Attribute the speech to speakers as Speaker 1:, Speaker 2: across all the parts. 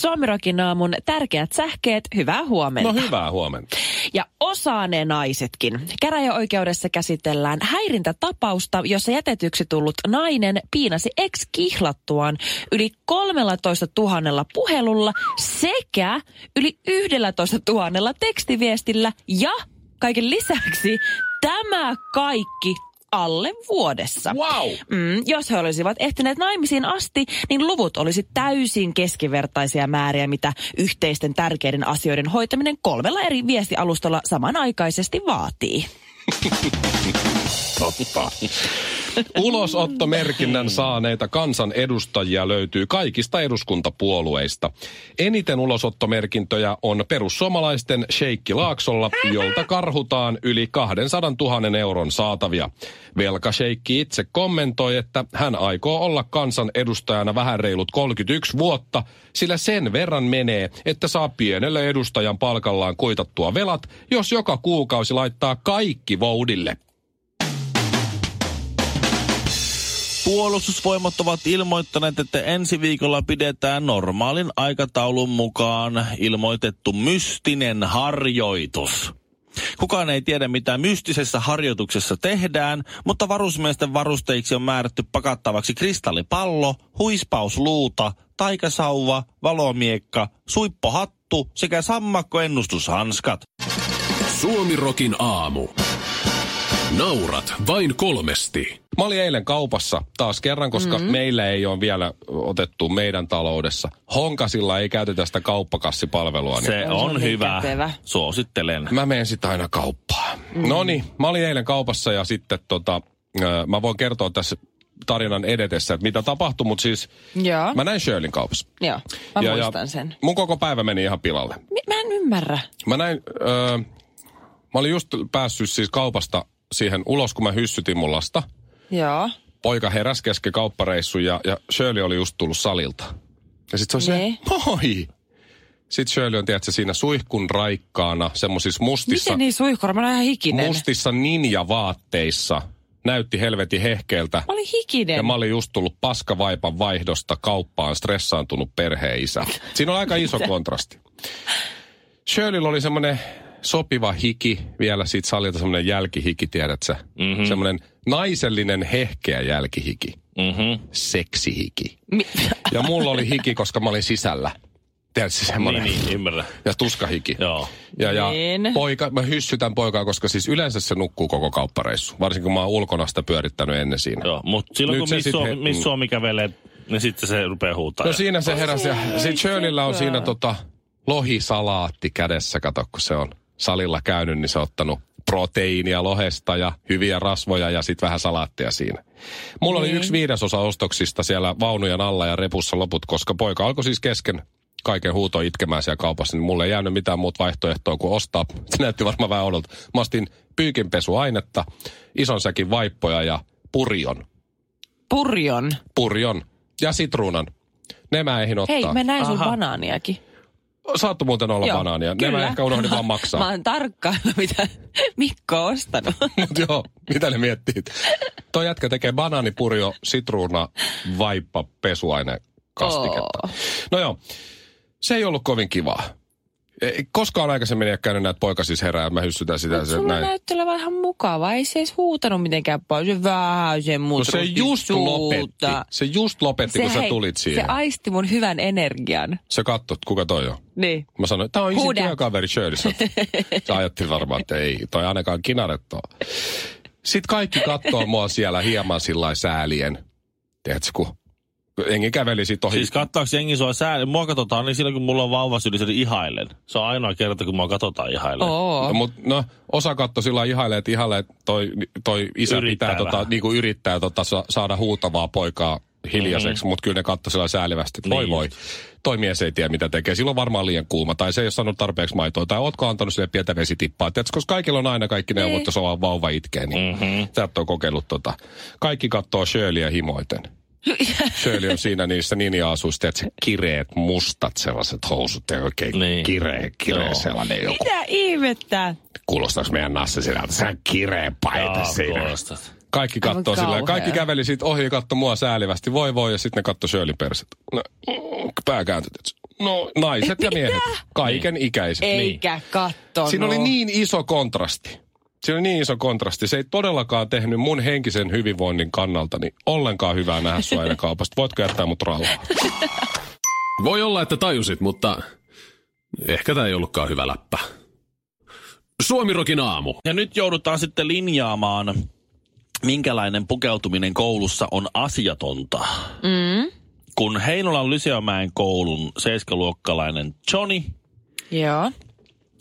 Speaker 1: Suomirokin aamun tärkeät sähkeet, hyvää huomenta.
Speaker 2: No hyvää huomenta.
Speaker 1: Ja osaa ne naisetkin. Käräjäoikeudessa käsitellään häirintätapausta, jossa jätetyksi tullut nainen piinasi ex-kihlattuaan yli 13 000 puhelulla sekä yli 11 000 tekstiviestillä ja kaiken lisäksi tämä kaikki alle vuodessa.
Speaker 2: Wow!
Speaker 1: Mm, jos he olisivat ehtineet naimisiin asti, niin luvut olisi täysin keskivertaisia määriä, mitä yhteisten tärkeiden asioiden hoitaminen kolmella eri viestialustalla samanaikaisesti vaatii.
Speaker 2: Totta. Ulosottomerkinnän saaneita kansanedustajia löytyy kaikista eduskuntapuolueista. Eniten ulosottomerkintöjä on perussuomalaisten Sheikki Laaksolla, jolta karhutaan yli 200 000 euron saatavia. Velka Sheikki itse kommentoi, että hän aikoo olla kansanedustajana vähän reilut 31 vuotta, sillä sen verran menee, että saa pienelle edustajan palkallaan kuitattua velat, jos joka kuukausi laittaa kaikki voudille.
Speaker 3: Puolustusvoimat ovat ilmoittaneet, että ensi viikolla pidetään normaalin aikataulun mukaan ilmoitettu mystinen harjoitus. Kukaan ei tiedä, mitä mystisessä harjoituksessa tehdään, mutta varusmiesten varusteiksi on määrätty pakattavaksi kristallipallo, huispausluuta, taikasauva, valomiekka, suippohattu sekä sammakkoennustushanskat.
Speaker 4: Suomirokin aamu. Naurat vain kolmesti.
Speaker 2: Mä olin eilen kaupassa taas kerran, koska mm-hmm. meillä ei ole vielä otettu meidän taloudessa. Honkasilla ei käytetä sitä kauppakassipalvelua. Niin
Speaker 3: Se on
Speaker 1: niin
Speaker 3: hyvä.
Speaker 1: kätevä.
Speaker 3: Suosittelen.
Speaker 2: Mä menen sitä aina kauppaan. Mm. No niin, mä olin eilen kaupassa ja sitten tota, mä voin kertoa tässä tarinan edetessä, että mitä tapahtui, mutta siis
Speaker 1: Joo.
Speaker 2: mä näin Shirleyn kaupassa.
Speaker 1: Joo, mä
Speaker 2: ja,
Speaker 1: muistan
Speaker 2: ja
Speaker 1: sen.
Speaker 2: Mun koko päivä meni ihan pilalle.
Speaker 1: Mi- mä en ymmärrä.
Speaker 2: Mä näin, öö, mä olin just päässyt siis kaupasta siihen ulos, kun mä hyssytin mun lasta.
Speaker 1: Joo.
Speaker 2: Poika heräsi kesken kauppareissun ja, ja Shirley oli just tullut salilta. Ja sit se on se,
Speaker 1: Niin.
Speaker 2: moi! Sitten Shirley on, tiedätkö, siinä suihkun raikkaana, semmoisissa mustissa,
Speaker 1: Miten niin suihkura? Mä ihan hikinen.
Speaker 2: mustissa ninja-vaatteissa. Näytti helvetin hehkeeltä.
Speaker 1: Mä olin hikinen.
Speaker 2: Ja mä olin just tullut paskavaipan vaihdosta kauppaan stressaantunut perheisä. Siinä on aika iso kontrasti. Shirleyllä oli semmoinen sopiva hiki vielä siitä salilta, semmoinen jälkihiki, tiedätkö mm-hmm. Semmoinen naisellinen hehkeä jälkihiki.
Speaker 3: Mm-hmm.
Speaker 2: Seksihiki.
Speaker 1: Mi-
Speaker 2: Ja mulla oli hiki, koska mä olin sisällä. Tiedätkö, semmoinen.
Speaker 3: Niin, niin, ymmärrän.
Speaker 2: Ja tuskahiki.
Speaker 3: Joo.
Speaker 2: Ja, ja
Speaker 1: Niin.
Speaker 2: poika, mä hyssytän poikaa, koska siis yleensä se nukkuu koko kauppareissu. Varsinkin kun mä oon ulkona sitä pyörittänyt ennen siinä.
Speaker 3: Joo, mutta silloin
Speaker 2: Nyt
Speaker 3: kun
Speaker 2: se
Speaker 3: Miss
Speaker 2: sit
Speaker 3: Suomi,
Speaker 2: he-
Speaker 3: Miss. Suomi kävelee, niin sitten se rupeaa huutaa.
Speaker 2: No siinä se heräsi. Ja sitten Shirleyllä on siinä tota, lohisalaatti kädessä, kato kun se on salilla käynyt, niin se on ottanut proteiinia lohesta ja hyviä rasvoja ja sitten vähän salaattia siinä. Mulla oli yksi viidesosa ostoksista siellä vaunujen alla ja repussa loput, koska poika alkoi siis kesken kaiken huuto itkemään siellä kaupassa, niin mulle ei jäänyt mitään muuta vaihtoehtoa kuin ostaa. Se näytti varmaan vähän oudolta. Mä ostin pyykinpesuainetta, ison säkin vaippoja ja purion.
Speaker 1: Purjon.
Speaker 2: Purjon ja sitruunan. Ne mä eihin ottaa.
Speaker 1: Hei, mä näin sun
Speaker 3: Aha.
Speaker 1: banaaniakin.
Speaker 2: Saattu muuten olla
Speaker 1: Joo,
Speaker 2: banaania. Ne
Speaker 1: kyllä.
Speaker 2: mä ehkä unohdin vaan maksaa.
Speaker 1: Mä oon tarkkailla, mitä Mikko on ostanut.
Speaker 2: Mut joo, mitä ne miettii? Toi jätkä tekee banaanipurio, sitruuna, vaippa, pesuaine, kastiketta.
Speaker 1: Oo.
Speaker 2: No joo, se ei ollut kovin kivaa. Ei- Koskaan aikaisemmin ei ole käynyt näitä poika siis herää, mä hyssytän sitä.
Speaker 1: Mut
Speaker 2: Se,
Speaker 1: sulla
Speaker 2: näin.
Speaker 1: näytti olevan ihan mukava. Ei se edes huutanut mitenkään paljon. Se vähän sen
Speaker 2: No se just lopetti. Se just lopetti, kun sä
Speaker 1: hei,
Speaker 2: tulit siihen.
Speaker 1: Se aisti mun hyvän energian.
Speaker 2: Sä katsot, kuka toi on.
Speaker 1: Niin.
Speaker 2: Mä sanoin, tää on isin työkaveri Shirley. Sä Sä ajattelin varmaan, että ei, toi ainakaan kinarettoa. Sitten kaikki katsoo mua siellä hieman sillä säälien. Tiedätkö, kun engi käveli sit ohi.
Speaker 3: Siis kattaako jengi sua sää... Mua katsotaan niin silloin, kun mulla on vauva sylissä, niin ihailen. Se on ainoa kerta, kun mua katsotaan ihailen.
Speaker 1: Oo.
Speaker 2: No, mut, no, osa katto sillä lailla ihailee, että ihailee, että toi, toi isä
Speaker 3: Yrittää
Speaker 2: pitää tota, niinku yrittää tota, sa- saada huutavaa poikaa hiljaiseksi, mutta kyllä ne katsoi sillä säälivästi, että voi
Speaker 3: Niin
Speaker 2: voi, toi mies ei tiedä mitä tekee. Silloin varmaan liian kuuma, tai se ei ole saanut tarpeeksi maitoa, tai ootko antanut sille pientä vesitippaa. Tiedätkö, koska kaikilla on aina kaikki neuvot, jos on vauva itkee, niin mm-hmm. sä et ole kokeillut tota. Kaikki katsoo Shirleyä himoiten. Shirley on siinä niissä ninja-asuissa, että se kireet mustat sellaiset housut ja oikein niin.
Speaker 3: Niin.
Speaker 2: kireä, kireä
Speaker 3: Joo.
Speaker 2: sellainen joku.
Speaker 1: Mitä ihmettä?
Speaker 2: Kuulostaako meidän Nasse sinältä? Se on kireä paita
Speaker 3: Jaa,
Speaker 2: siinä.
Speaker 3: kuulostat.
Speaker 2: Kaikki kattoo sillä, kaikki käveli siitä ohi ja katsoi mua säälivästi. Voi voi, ja sitten ne katsoi Shirley perset. No, pää kääntyi. No, naiset ja miehet. Kaiken ikäiset. Niin.
Speaker 1: Eikä kattonut.
Speaker 2: Siinä oli niin iso kontrasti. Siinä oli niin iso kontrasti. Se ei todellakaan tehnyt mun henkisen hyvinvoinnin kannalta niin ollenkaan hyvää nähdä sua aina kaupasta. Voitko jättää mut rauhaan?
Speaker 4: Voi olla, että tajusit, mutta ehkä tämä ei ollutkaan hyvä läppä. Suomirokin aamu.
Speaker 3: Ja nyt joudutaan sitten linjaamaan, minkälainen pukeutuminen koulussa on asiatonta. Mm. Kun Heinolan Lyseomäen koulun seiskaluokkalainen Johnny
Speaker 1: Joo.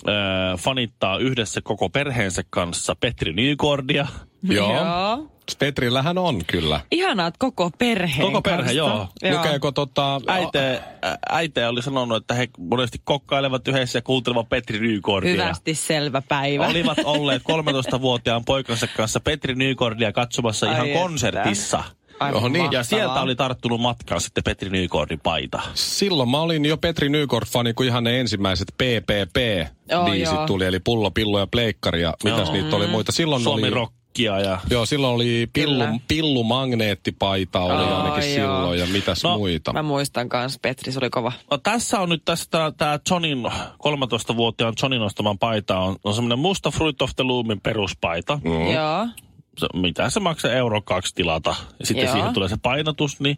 Speaker 3: Öö, fanittaa yhdessä koko perheensä kanssa Petri Nykordia.
Speaker 2: Joo.
Speaker 1: Joo.
Speaker 2: Petrillähän on kyllä.
Speaker 1: Ihanaa, että koko perhe.
Speaker 3: Koko perhe, joo.
Speaker 2: Lukeeko tota...
Speaker 3: Äite, äite oli sanonut, että he monesti kokkailevat yhdessä ja kuuntelevat Petri Nykordia.
Speaker 1: Hyvästi selvä päivä.
Speaker 3: Olivat olleet 13-vuotiaan poikansa kanssa Petri Nykordia katsomassa
Speaker 1: Ai
Speaker 3: ihan
Speaker 1: että.
Speaker 3: konsertissa.
Speaker 1: Aivan
Speaker 2: Oho, niin.
Speaker 3: Ja sieltä oli tarttunut matkaan sitten Petri Nykordin paita.
Speaker 2: Silloin mä olin jo Petri Nykort-fani, kun ihan ne ensimmäiset PPP-biisit
Speaker 1: joo.
Speaker 2: tuli, eli pullo, pillo ja pleikkari ja mitäs
Speaker 3: Joo.
Speaker 2: niitä oli muita. Silloin
Speaker 3: Suomi
Speaker 2: oli,
Speaker 3: rockia ja...
Speaker 2: Joo, silloin oli pillu,
Speaker 1: Kyllä.
Speaker 2: pillumagneettipaita oli
Speaker 1: Oi,
Speaker 2: ainakin
Speaker 1: joo.
Speaker 2: silloin ja mitäs
Speaker 3: No,
Speaker 2: muita.
Speaker 1: Mä muistan kans, Petri, se oli kova.
Speaker 3: No, tässä on nyt tästä tämä Johnin, 13-vuotiaan Johnin ostaman paita on, on semmoinen musta Fruit of the Loomin peruspaita.
Speaker 2: Mm.
Speaker 1: Joo.
Speaker 3: Mitä se maksaa euro kaksi tilata. Ja sitten
Speaker 1: Joo.
Speaker 3: siihen tulee se painotus, niin,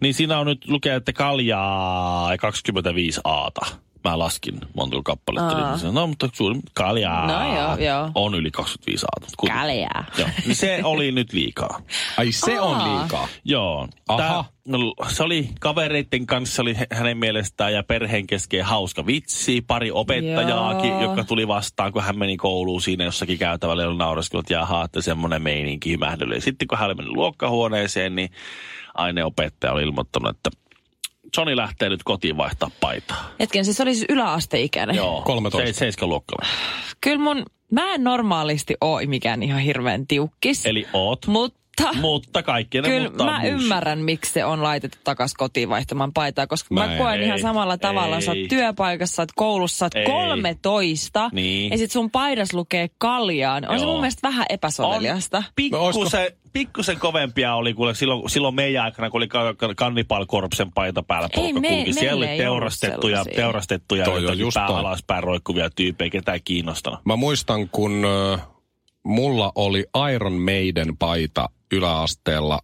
Speaker 3: niin siinä on nyt lukee, että kaljaa 25 aata. Mä laskin monta kappaletta.
Speaker 1: Aa.
Speaker 3: Niin se, no, mutta suuri kaljaa
Speaker 1: No joo, joo.
Speaker 3: on yli 25 aata. Mut kuitenkin.
Speaker 1: Kaljaa.
Speaker 3: Joo, niin se oli nyt liikaa.
Speaker 2: Ai se on
Speaker 1: Aa.
Speaker 2: liikaa.
Speaker 3: Joo.
Speaker 2: Aha.
Speaker 3: Tää, no, se oli kavereiden kanssa, oli hä- hänen mielestään ja perheen kesken hauska vitsi. Pari opettajaakin,
Speaker 1: Joo.
Speaker 3: jotka tuli vastaan, kun hän meni kouluun siinä jossakin käytävällä, jolla naureskelivat, että jaha, että semmoinen meininki. Ja sitten kun hän oli mennyt luokkahuoneeseen, niin aineopettaja oli ilmoittanut, että Johnny lähtee nyt kotiin vaihtaa paitaa.
Speaker 1: Hetken, siis se oli siis yläasteikäinen.
Speaker 3: Joo,
Speaker 2: 13.
Speaker 3: Se, luokkalainen.
Speaker 1: Kyllä mun, mä en normaalisti oo mikään ihan hirveän tiukkis.
Speaker 3: Eli oot,
Speaker 1: Mutta
Speaker 3: mutta kaikkien
Speaker 1: kyllä
Speaker 3: mutta
Speaker 1: mä
Speaker 3: bullshit.
Speaker 1: ymmärrän, miksi se on laitettu takas kotiin vaihtamaan paitaa, koska mä,
Speaker 2: Mä en.
Speaker 1: koen ihan
Speaker 3: Ei,
Speaker 1: samalla tavalla. Sä
Speaker 3: ei.
Speaker 1: oot työpaikassa, sä oot koulussa, sä oot
Speaker 3: Ei.
Speaker 1: 13
Speaker 3: Niin.
Speaker 1: ja sit sun paidas lukee kaljaan. On se
Speaker 3: Joo.
Speaker 1: mun mielestä vähän epäsoveliasta.
Speaker 3: Pikkusen, pikkusen kovempia oli kuule silloin, silloin meidän aikana, kun oli ka- ka- kannipalkorpsen paita päällä porukka
Speaker 1: me-
Speaker 3: kulki. Siellä oli
Speaker 1: ei
Speaker 3: teurastettuja, teurastettuja pää
Speaker 2: toi.
Speaker 3: alaspäin roikkuvia tyyppejä, ketä ei kiinnostanut.
Speaker 2: Mä muistan, kun mulla oli Iron Maiden paita yläasteella,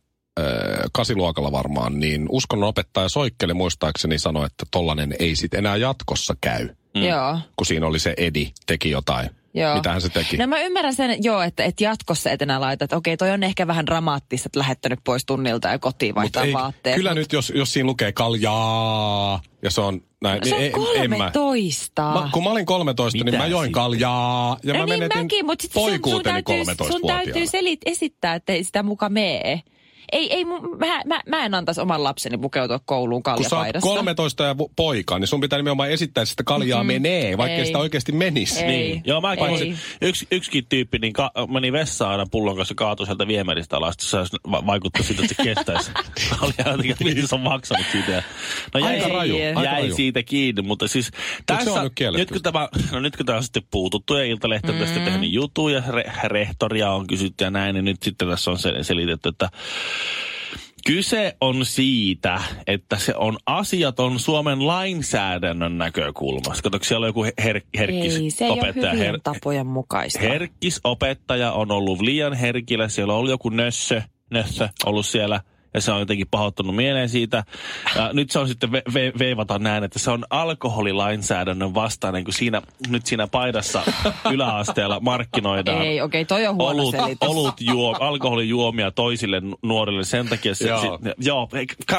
Speaker 2: kasiluokalla varmaan, niin uskonnon opettaja Soikkeli muistaakseni sanoi, että tollanen ei sit enää jatkossa käy,
Speaker 3: Mm.
Speaker 1: Joo.
Speaker 2: kun siinä oli se Edi, teki jotain.
Speaker 1: Joo.
Speaker 2: Mitähän se teki?
Speaker 1: No mä ymmärrän sen, joo, että, että jatkossa et enää laita, että okei, toi on ehkä vähän dramaattista, että lähettänyt pois tunnilta ja kotiin
Speaker 2: Mut
Speaker 1: vaihtaa
Speaker 2: ei,
Speaker 1: vaatteet.
Speaker 2: kyllä
Speaker 1: mut
Speaker 2: nyt, jos, jos siinä lukee kaljaa ja se on näin,
Speaker 1: Se on
Speaker 2: niin ei- en mä.
Speaker 1: 13.
Speaker 2: Mä, kun mä olin 13,
Speaker 3: Mitä
Speaker 2: niin mä join
Speaker 3: sitten?
Speaker 2: kaljaa ja
Speaker 1: Ei
Speaker 2: mä
Speaker 1: niin
Speaker 2: menetin
Speaker 1: mäkin, mutta sit sun, sun täytyy, sun
Speaker 2: 13-vuotiaana.
Speaker 1: täytyy selit, esittää, että ei sitä muka mee. Ei, ei, mä, mä, mä en antaisi oman lapseni pukeutua kouluun
Speaker 2: kun sä oot
Speaker 1: kaljapaidassa.
Speaker 2: 13 ja poika, niin sun pitää nimenomaan esittää, että sitä kaljaa
Speaker 1: Mm-mm.
Speaker 2: menee, vaikka ei sitä oikeasti menisi.
Speaker 1: Ei.
Speaker 3: Niin. Joo, mäkin
Speaker 1: Ei.
Speaker 3: Yksi, yksikin tyyppi niin ka- meni vessaan aina pullon kanssa kaatui sieltä viemäristä alas, että se olisi va- vaikuttaa siltä, että se kestäisi. Että miten se on maksanut siitä. No jäi,
Speaker 1: Aika raju,
Speaker 2: aika
Speaker 3: jäi
Speaker 2: raju.
Speaker 3: siitä kiinni, mutta siis tässä,
Speaker 2: se on nyt kielletty.
Speaker 3: nyt kun tämä, no nyt kun tämä on sitten puututtu ja Iltalehti on
Speaker 1: Mm.
Speaker 3: tästä tehnyt jutun ja re, rehtoria on kysytty ja näin, niin nyt sitten tässä on se- selitetty, että Kyse on siitä, että se on asiaton Suomen lainsäädännön näkökulmasta. Kato, siellä on joku her, herkkis
Speaker 1: Ei, se ei ole
Speaker 3: opettaja.
Speaker 1: hyvien tapojen mukaista.
Speaker 3: herkkis opettaja on ollut liian herkillä. Siellä on ollut joku nössö, nössö ollut siellä ja se on jotenkin pahoittanut mieleen siitä. Ja nyt se on sitten ve- ve- veivata näin, että se on alkoholilainsäädännön vastainen, kun siinä, nyt siinä paidassa yläasteella markkinoidaan
Speaker 1: Ei, okei, toi on huono
Speaker 3: olut,
Speaker 1: selitys.
Speaker 3: olut juo, alkoholijuomia toisille nu- nuorille. Sen takia se,
Speaker 2: Joo.
Speaker 3: Se, joo,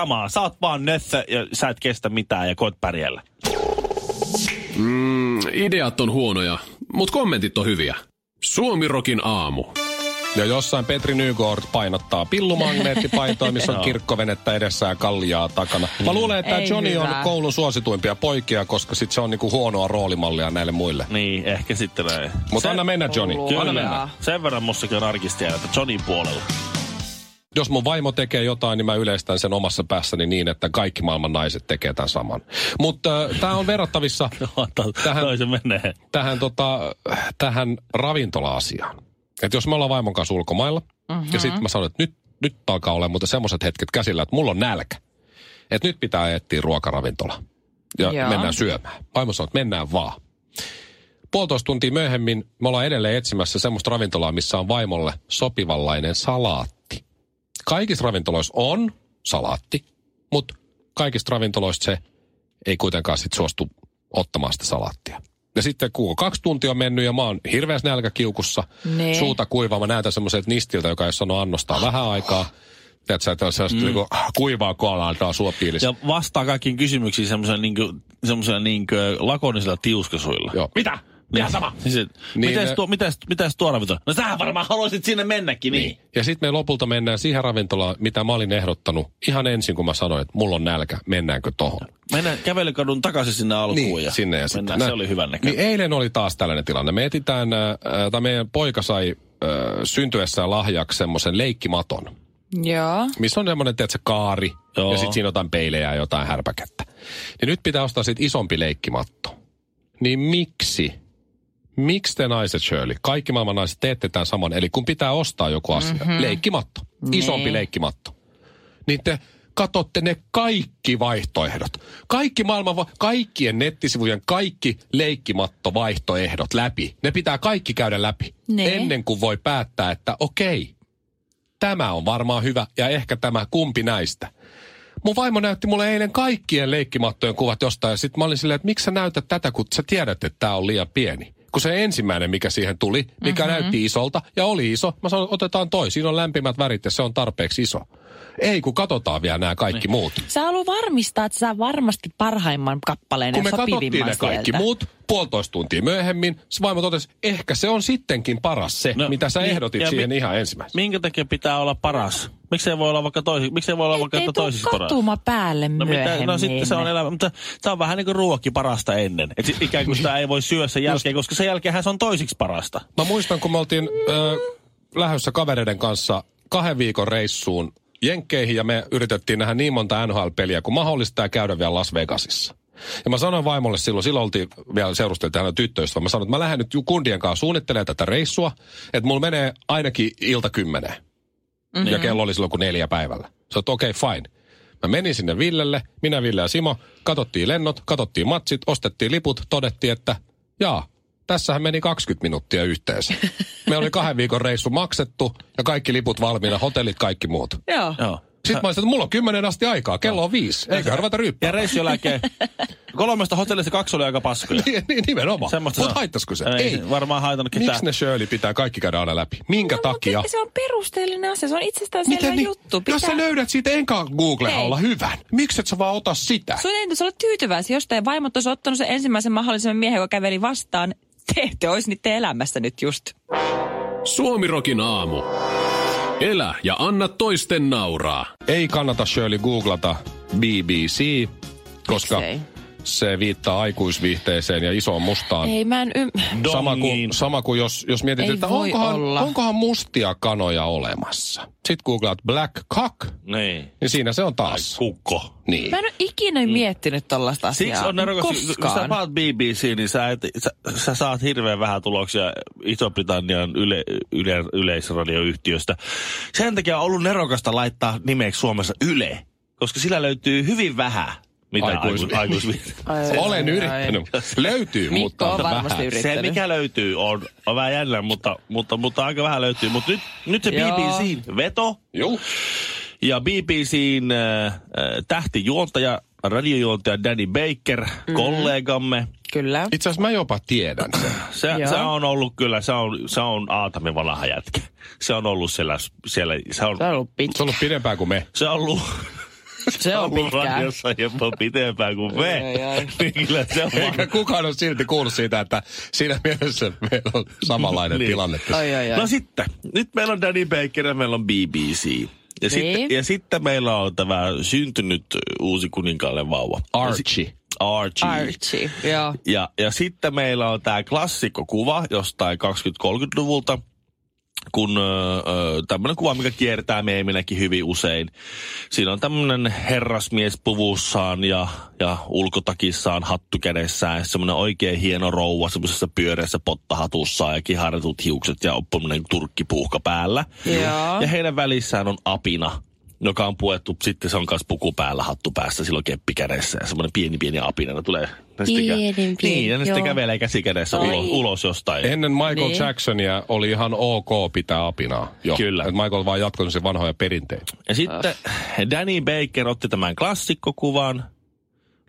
Speaker 3: on, sä oot vaan nössö ja sä et kestä mitään ja koet pärjällä.
Speaker 4: Mm, ideat on huonoja, mutta kommentit on hyviä. Suomirokin aamu.
Speaker 2: Ja jossain Petri Nygård painottaa pillumagneettipaitoa, missä on kirkkovenettä edessä ja kalliaa takana. Mä luulen, että
Speaker 1: Ei
Speaker 2: Johnny on
Speaker 1: hyvä.
Speaker 2: koulun suosituimpia poikia, koska sit se on niinku huonoa roolimallia näille muille.
Speaker 3: Niin, ehkä sitten näin.
Speaker 2: Mutta anna mennä Johnny,
Speaker 1: Kyllä.
Speaker 2: anna mennä.
Speaker 3: Sen verran mussakin on arkistiä, että Johnny puolella.
Speaker 2: Jos mun vaimo tekee jotain, niin mä yleistän sen omassa päässäni niin, että kaikki maailman naiset tekee tämän saman. Mutta äh, tämä on verrattavissa Tähän-
Speaker 3: Tähän... Noin se menee.
Speaker 2: tähän, tota, tähän ravintola-asiaan. Että jos me ollaan vaimon kanssa ulkomailla, mm-hmm. ja sitten mä sanon, että nyt, nyt alkaa olla muuten semmoiset hetket käsillä, että mulla on nälkä. Että nyt pitää etsiä ruokaravintola. Ja
Speaker 1: Joo.
Speaker 2: mennään syömään. Vaimo sanoo, että mennään vaan. Puolitoista tuntia myöhemmin me ollaan edelleen etsimässä semmoista ravintolaa, missä on vaimolle sopivanlainen salaatti. Kaikissa ravintoloissa on salaatti, mutta kaikista ravintoloista se ei kuitenkaan sit suostu ottamaan sitä salaattia. Ja sitten kun kaksi tuntia on mennyt ja mä oon hirveässä nälkäkiukussa,
Speaker 1: Nee.
Speaker 2: suuta kuivaa, mä näytän semmoiset nistiltä, joka ei sano annostaa vähän aikaa. Että on sellaista mm. niinku, kuivaa koalaa antaa suopiilistä.
Speaker 3: Ja vastaa kaikkiin kysymyksiin semmoisella niinku, semmoisella niinku lakonisella tiuskasuilla.
Speaker 2: Joo. Mitä? Ihan sama.
Speaker 3: Siis,
Speaker 2: Niin,
Speaker 3: mites,
Speaker 2: ne-
Speaker 3: tuo, mitäs, mitäs tuo ravintola? No sähän varmaan haluaisit sinne mennäkin, niin.
Speaker 2: Ja sitten me lopulta mennään siihen ravintolaan, mitä mä olin ehdottanut ihan ensin, kun mä sanoin, että mulla on nälkä, mennäänkö tohon.
Speaker 3: Mennään kävelykadun takaisin sinne alkuun. ja
Speaker 2: sinne ja sitten.
Speaker 3: mennään. Se oli hyvän näköinen.
Speaker 2: Niin eilen oli taas tällainen tilanne. Me etitään, äh, tai meidän poika sai äh, syntyessään lahjaksi semmoisen leikkimaton,
Speaker 1: Joo.
Speaker 2: missä on semmoinen, tiedätkö, kaari,
Speaker 3: Joo.
Speaker 2: ja sitten siinä on jotain peilejä ja jotain härpäkettä. Niin nyt pitää ostaa sitten isompi leikkimatto. Niin miksi? Miksi te naiset, Shirley, kaikki maailman naiset teette tämän saman? Eli kun pitää ostaa joku asia, mm-hmm. leikkimatto, isompi
Speaker 1: Niin.
Speaker 2: leikkimatto, niin te katsotte ne kaikki vaihtoehdot. Kaikki maailman, va- kaikkien nettisivujen kaikki leikkimattovaihtoehdot läpi. Ne pitää kaikki käydä läpi
Speaker 1: Ne.
Speaker 2: ennen kuin voi päättää, että okei, tämä on varmaan hyvä ja ehkä tämä kumpi näistä. Mun vaimo näytti mulle eilen kaikkien leikkimattojen kuvat jostain ja sitten mä olin silleen, että miksi sä näytät tätä, kun sä tiedät, että tämä on liian pieni. Kun se ensimmäinen, mikä siihen tuli, mikä mm-hmm. näytti isolta ja oli iso, mä sanoin, otetaan toi, siinä on lämpimät värit ja se on tarpeeksi iso. Ei, kun katsotaan vielä nämä kaikki
Speaker 3: Niin.
Speaker 2: muut.
Speaker 1: Sä haluat varmistaa, että sä varmasti parhaimman kappaleen
Speaker 2: Kun
Speaker 1: ja
Speaker 2: me katsottiin ne kaikki
Speaker 1: sieltä.
Speaker 2: muut, puolitoista tuntia myöhemmin, se vaimo totesi, ehkä se on sittenkin paras se,
Speaker 3: No,
Speaker 2: mitä sä
Speaker 3: niin,
Speaker 2: ehdotit siihen
Speaker 3: mi-
Speaker 2: ihan ensimmäisenä.
Speaker 3: Minkä takia pitää olla paras? Miksei voi olla vaikka toisi, miksei voi olla vaikka
Speaker 1: Ei
Speaker 3: toisiksi paras?
Speaker 1: katuma päälle
Speaker 3: No, mitä,
Speaker 1: myöhemmin.
Speaker 3: no sitten se on elämä, mutta tämä on vähän niin kuin ruokki parasta ennen. Et ikään kuin sitä ei voi syödä sen jälkeen, koska sen jälkeenhän se on toisiksi parasta.
Speaker 2: Mä muistan, kun me oltiin ö, lähdössä kavereiden kanssa kahden viikon reissuun Jenkkeihin ja me yritettiin nähdä niin monta NHL-peliä kuin mahdollista ja käydä vielä Las Vegasissa. Ja mä sanoin vaimolle silloin, silloin oltiin vielä seurusteltiin hänen tyttöystävä. Mä sanoin, että mä lähden nyt kundien kanssa suunnittelemaan tätä reissua, että mulla menee ainakin ilta kymmeneen. Mm-hmm. Ja kello oli silloin kuin neljä päivällä. Sä okei, okay, fine. Mä menin sinne Villelle, minä, Ville ja Simo, katsottiin lennot, katsottiin matsit, ostettiin liput, todettiin, että jaa, tässähän meni 20 minuuttia yhteensä. Me oli kahden viikon reissu maksettu ja kaikki liput valmiina, hotellit, kaikki muut.
Speaker 1: Joo.
Speaker 3: Joo.
Speaker 2: Sitten mä olisin, että mulla on kymmenen asti aikaa, kello on viisi, eikä ruveta
Speaker 3: Ja
Speaker 2: ryyppää.
Speaker 3: reissun jälkeen kolmesta hotellista kaksi oli aika paskoja.
Speaker 2: Niin, niin, nimenomaan.
Speaker 3: Semmoista
Speaker 2: Mutta
Speaker 3: se on.
Speaker 2: haittaisiko se?
Speaker 3: Ei,
Speaker 2: Ei.
Speaker 3: varmaan haitannut ketään.
Speaker 2: Miksi ne Shirley pitää kaikki käydä aina läpi? Minkä
Speaker 1: No,
Speaker 2: takia?
Speaker 1: mutta se on perusteellinen asia. Se on itsestäänselvä
Speaker 2: Miten niin?
Speaker 1: juttu.
Speaker 2: Jos sä löydät siitä enkä Googlella
Speaker 1: Ei.
Speaker 2: olla hyvän, miksi et sä vaan ota sitä?
Speaker 1: Sun ei olla tyytyväisiä, jos teidän vaimot olisi ottanut sen ensimmäisen mahdollisen miehen, joka käveli vastaan. Te ette olisi niiden elämässä nyt just.
Speaker 4: Suomirokin aamu. Elä ja anna toisten nauraa.
Speaker 2: Ei kannata Shirley googlata BBC, koska
Speaker 1: Miksei?
Speaker 2: Se viittaa aikuisviihteeseen ja isoon mustaan.
Speaker 1: Ei, mä en ym...
Speaker 2: Sama kuin, sama kuin jos, jos mietit,
Speaker 1: Ei
Speaker 2: että onkohan,
Speaker 1: olla.
Speaker 2: onkohan mustia kanoja olemassa. Sitten googlaat black cock,
Speaker 3: Niin.
Speaker 2: niin siinä se on taas.
Speaker 3: Kukko.
Speaker 2: Niin.
Speaker 1: Mä en ole ikinä miettinyt tollasta asiaa.
Speaker 3: Siksi on nerokas, kun sä paat BBC, niin sä, et, sä, sä saat hirveän vähän tuloksia Iso-Britannian yle, yle, yleisradioyhtiöstä. Sen takia on ollut nerokasta laittaa nimeksi Suomessa Yle, koska sillä löytyy hyvin vähän. Mitä
Speaker 2: Aikuis-
Speaker 3: aikuis, aikuis,
Speaker 1: Ai,
Speaker 2: Olen yrittänyt.
Speaker 1: ai.
Speaker 2: Löytyy,
Speaker 1: Mikko
Speaker 2: mutta
Speaker 1: on varmasti
Speaker 2: vähän.
Speaker 1: yrittänyt.
Speaker 3: Se, mikä löytyy, on, on vähän jännä, mutta, mutta, mutta aika vähän löytyy. Mutta nyt, nyt se
Speaker 1: Joo.
Speaker 3: BBCn veto
Speaker 2: Juu.
Speaker 3: ja BBCn äh, äh, tähtijuontaja, radiojuontaja Danny Baker, mm. kollegamme.
Speaker 1: Kyllä.
Speaker 2: Itse asiassa mä jopa tiedän sen.
Speaker 3: Se,
Speaker 1: Joo.
Speaker 3: se on ollut kyllä, se on, se on Aatami vanha jätkä. Se on ollut siellä, siellä se on,
Speaker 1: Se on ollut pitkä.
Speaker 2: Se on ollut pidempään kuin me.
Speaker 3: se on ollut,
Speaker 1: Se on pitkään.
Speaker 3: radiossa jopa pitempään kuin me.
Speaker 1: Ai.
Speaker 3: Niin kyllä se on
Speaker 2: Eikä kukaan ole silti kuullut siitä, että siinä mielessä meillä on samanlainen
Speaker 3: Niin.
Speaker 2: tilanne.
Speaker 1: Ai, ai, ai.
Speaker 3: No sitten, nyt meillä on Danny Baker ja meillä on BBC. Ja, sitten,
Speaker 1: Niin.
Speaker 3: ja sitten meillä on tämä syntynyt uusi kuninkaallinen vauva.
Speaker 2: Archie.
Speaker 3: Archie.
Speaker 1: Archie, joo.
Speaker 3: Ja, ja sitten meillä on tämä klassikkokuva jostain 20-30-luvulta, kun öö, tämmöinen kuva, mikä kiertää meeminäkin hyvin usein. Siinä on tämmöinen herrasmies puvussaan ja, ja ulkotakissaan hattu kädessään. Semmoinen oikein hieno rouva semmoisessa pyöreässä pottahatussaan ja kiharretut hiukset ja oppunen turkkipuuhka päällä.
Speaker 1: Joo.
Speaker 3: Ja heidän välissään on apina, joka on puettu, sitten se on kanssa puku päällä, hattu päässä, silloin keppi kädessä ja semmoinen pieni pieni apina, ne tulee. Ne sitten kä- Niin, ja ne sitten kävelee käsi kädessä
Speaker 1: Ai.
Speaker 3: ulos, ulos jostain.
Speaker 2: Ennen Michael
Speaker 1: Niin.
Speaker 2: Jacksonia oli ihan ok pitää apinaa. Jo.
Speaker 3: Kyllä.
Speaker 2: Et Michael vaan jatkanut sen vanhoja perinteitä.
Speaker 3: Ja sitten Danny Baker otti tämän klassikkokuvan,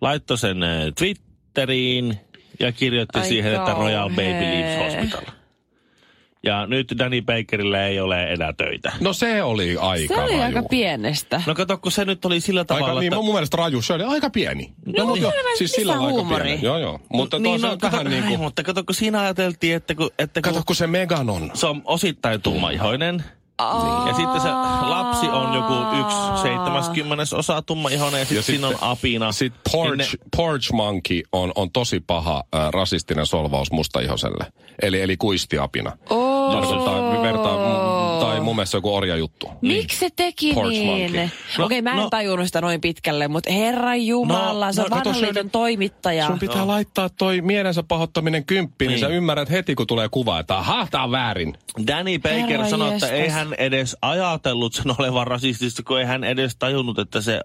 Speaker 3: laittoi sen eh, Twitteriin ja kirjoitti
Speaker 1: Ai
Speaker 3: siihen, että Royal Baby. Leaves Hospital. Ja nyt Danny Bakerille ei ole enää töitä.
Speaker 2: No se oli aika
Speaker 1: Se oli
Speaker 2: raju.
Speaker 1: aika pienestä.
Speaker 3: No kato, kun se nyt oli sillä tavalla,
Speaker 2: Aika, niin,
Speaker 3: että...
Speaker 2: mun mielestä raju, se oli aika pieni. No,
Speaker 1: mutta
Speaker 2: joo,
Speaker 1: kyllä mä-
Speaker 2: siis sillä aika
Speaker 1: huumori?
Speaker 2: pieni. Joo, joo. Mutta
Speaker 3: niin,
Speaker 2: niin,
Speaker 3: no, kato,
Speaker 2: vähän niin kuin...
Speaker 3: mutta kato, kun siinä ajateltiin, että kun, että kun
Speaker 2: Kato, kun se Megan on.
Speaker 3: se on osittain tummaihoinen, ja sitten se lapsi on joku yksi seitsemäskymmenes osa tummaihoinen, ja sitten siinä on apina.
Speaker 2: Sitten
Speaker 3: Niin
Speaker 2: Porch,
Speaker 3: ne-
Speaker 2: porch Monkey on, on tosi paha äh, rasistinen solvaus mustaihoselle. Eli, eli kuistiapina.
Speaker 1: Oh.
Speaker 2: Tarkoittaa, tai mun mielestä joku orjajuttu.
Speaker 1: Miksi se teki
Speaker 2: Porch
Speaker 1: niin?
Speaker 2: monkey.
Speaker 3: No,
Speaker 1: Okei, mä en
Speaker 3: no-
Speaker 1: tajunnut sitä noin pitkälle, mutta herran jumala,
Speaker 3: No,
Speaker 1: se on
Speaker 2: no, kato,
Speaker 1: vanhan liiton toimittaja.
Speaker 2: Sun pitää laittaa toi mielensä pahoittaminen kymppiin, niin.
Speaker 3: Niin.
Speaker 2: sä ymmärrät heti, kun tulee kuva, että aha, tää on väärin.
Speaker 3: Danny Baker
Speaker 1: Herra
Speaker 3: sanoi, että ei hän edes ajatellut sen olevan rasistista, kun ei hän edes tajunnut, että se...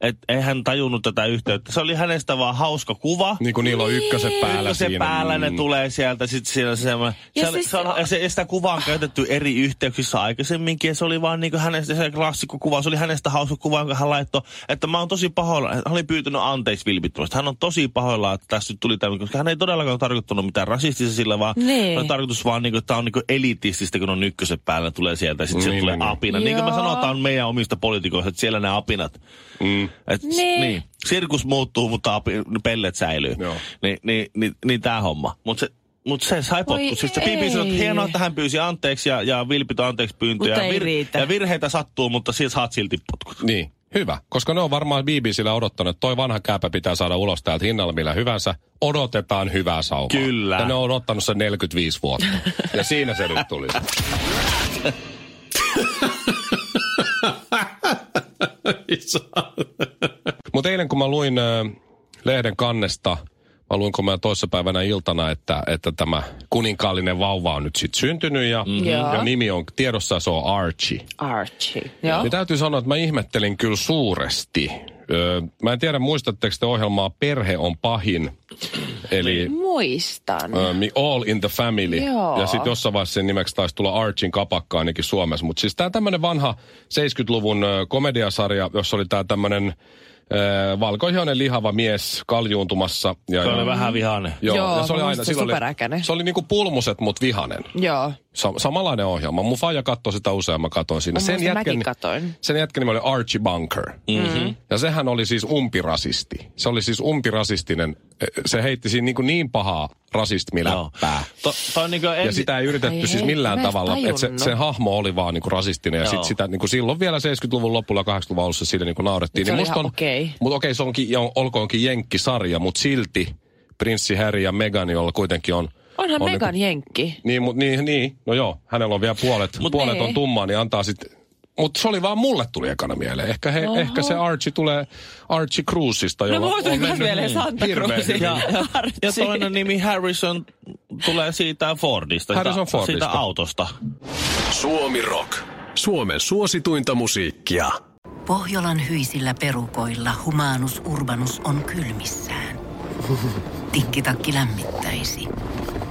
Speaker 3: Et ei hän tajunnut tätä yhteyttä. Se oli hänestä vaan hauska kuva.
Speaker 2: Niin kuin niillä on ykköset päällä
Speaker 3: se
Speaker 2: siinä.
Speaker 3: päällä ne
Speaker 2: Mm.
Speaker 3: tulee sieltä, sitten siellä se semmoinen.
Speaker 1: Ja
Speaker 3: Se,
Speaker 1: siis-
Speaker 3: se, on, ja se, ja sitä kuvaa on käytetty eri yhteyksissä aikaisemminkin, ja se oli vaan niinku hänestä, se klassikkokuva, se oli hänestä hauska kuva, jonka hän laittoi, että mä oon tosi pahoilla, hän oli pyytänyt anteeksi vilpittömästi. Hän on tosi pahoilla, että tässä nyt tuli tämmöinen, koska hän ei todellakaan tarkoittanut mitään rasistista sillä, vaan
Speaker 1: Niin.
Speaker 3: on tarkoitus vaan, niinku, että tämä on niinku elitististä, kun on ykköset päällä, tulee sieltä, ja sitten
Speaker 2: Niin,
Speaker 3: niin, tulee
Speaker 2: niin, niin.
Speaker 3: apina. Niin kuin mä
Speaker 1: Joo.
Speaker 3: on meidän omista poliitikoista, että siellä ne apinat.
Speaker 2: Mm.
Speaker 3: Et,
Speaker 1: Niin.
Speaker 3: niin. Sirkus muuttuu, mutta pellet säilyy.
Speaker 2: Joo.
Speaker 3: Ni, niin, niin, niin tämä homma. Mutta se, mut se sai potku. Siis se BBC sanoi, että hienoa, että hän pyysi anteeksi ja, ja vilpitön anteeksi pyyntöjä.
Speaker 1: Mutta
Speaker 3: ja,
Speaker 1: riitä.
Speaker 3: ja virheitä sattuu, mutta siis saat silti potkut.
Speaker 2: Niin, hyvä. Koska ne on varmaan BBCllä odottanut, että toi vanha kääpä pitää saada ulos täältä hinnalla millä hyvänsä. Odotetaan hyvää saumaa.
Speaker 3: Kyllä.
Speaker 2: Ja ne on odottanut sen 45 vuotta. ja siinä se nyt tuli. Mutta eilen kun mä luin ö, lehden kannesta, mä luin kun mä toissapäivänä iltana, että, että tämä kuninkaallinen vauva on nyt sitten syntynyt ja,
Speaker 1: Joo.
Speaker 2: ja nimi on tiedossa se on Archie.
Speaker 1: Archie. Joo.
Speaker 2: Niin täytyy sanoa, että mä ihmettelin kyllä suuresti. Öö, mä en tiedä, muistatteko te ohjelmaa Perhe on pahin. Eli
Speaker 1: Muistan.
Speaker 2: öö, mi- All in the Family.
Speaker 1: Joo.
Speaker 2: Ja sitten jossain vaiheessa sen nimeksi taisi tulla Archin kapakka ainakin Suomessa. Mutta siis tämä tämmöinen vanha 70-luvun ö, komediasarja, jossa oli tämä tämmöinen valkoihoinen lihava mies kaljuuntumassa. Ja,
Speaker 3: Se
Speaker 2: ja,
Speaker 3: oli vähän vihainen.
Speaker 2: Joo,
Speaker 1: Joo,
Speaker 2: ja se oli aina, silloin oli, se oli niinku pulmuset, mut vihanen.
Speaker 1: Joo.
Speaker 2: Sa- samanlainen ohjelma. Mun faija katsoi sitä usein, mä katsoin siinä.
Speaker 1: Mäkin katoin.
Speaker 2: sen jätken nimi oli Archie Bunker. Mm-hmm. Ja sehän oli siis umpirasisti. Se oli siis umpirasistinen. Se heitti siinä niin, kuin niin pahaa rasismiläppää.
Speaker 3: To, toi niinku
Speaker 2: Ja
Speaker 3: ensi,
Speaker 2: sitä ei yritetty
Speaker 1: Ai
Speaker 2: siis
Speaker 1: hei,
Speaker 2: millään tavalla. Että se,
Speaker 1: tajunnut.
Speaker 2: se hahmo oli vaan niinku rasistinen. Ja
Speaker 3: Joo.
Speaker 2: sit sitä niinku silloin vielä 70-luvun lopulla 80-luvun alussa siitä niinku naurettiin.
Speaker 1: Se oli
Speaker 2: musta
Speaker 1: ihan okei.
Speaker 2: Mutta okei, se onkin, ja olkoonkin jenkkisarja, mutta silti prinssi Harry ja Meghan, jolla kuitenkin on...
Speaker 1: Onhan
Speaker 2: on
Speaker 1: Megan Jenkki.
Speaker 2: niin, mut, niin, niin, no joo, hänellä on vielä puolet,
Speaker 1: Mut
Speaker 2: puolet
Speaker 1: niin.
Speaker 2: on tummaa, niin antaa sitten... Mutta se oli vaan mulle tuli ekana mieleen. Ehkä, he, ehkä se Archie tulee Archie Cruisista,
Speaker 1: No
Speaker 2: jolla
Speaker 1: tuli
Speaker 2: on mennyt
Speaker 1: mieleen Santa
Speaker 2: hirveän
Speaker 1: Cruzin.
Speaker 2: hyvin.
Speaker 3: ja, ja toinen nimi Harrison tulee siitä Fordista.
Speaker 2: Harrison
Speaker 3: siitä,
Speaker 2: Fordista.
Speaker 3: Siitä autosta.
Speaker 4: Suomi Rock. Suomen suosituinta musiikkia.
Speaker 5: Pohjolan hyisillä perukoilla humanus urbanus on kylmissään. Tikkitakki lämmittäisi.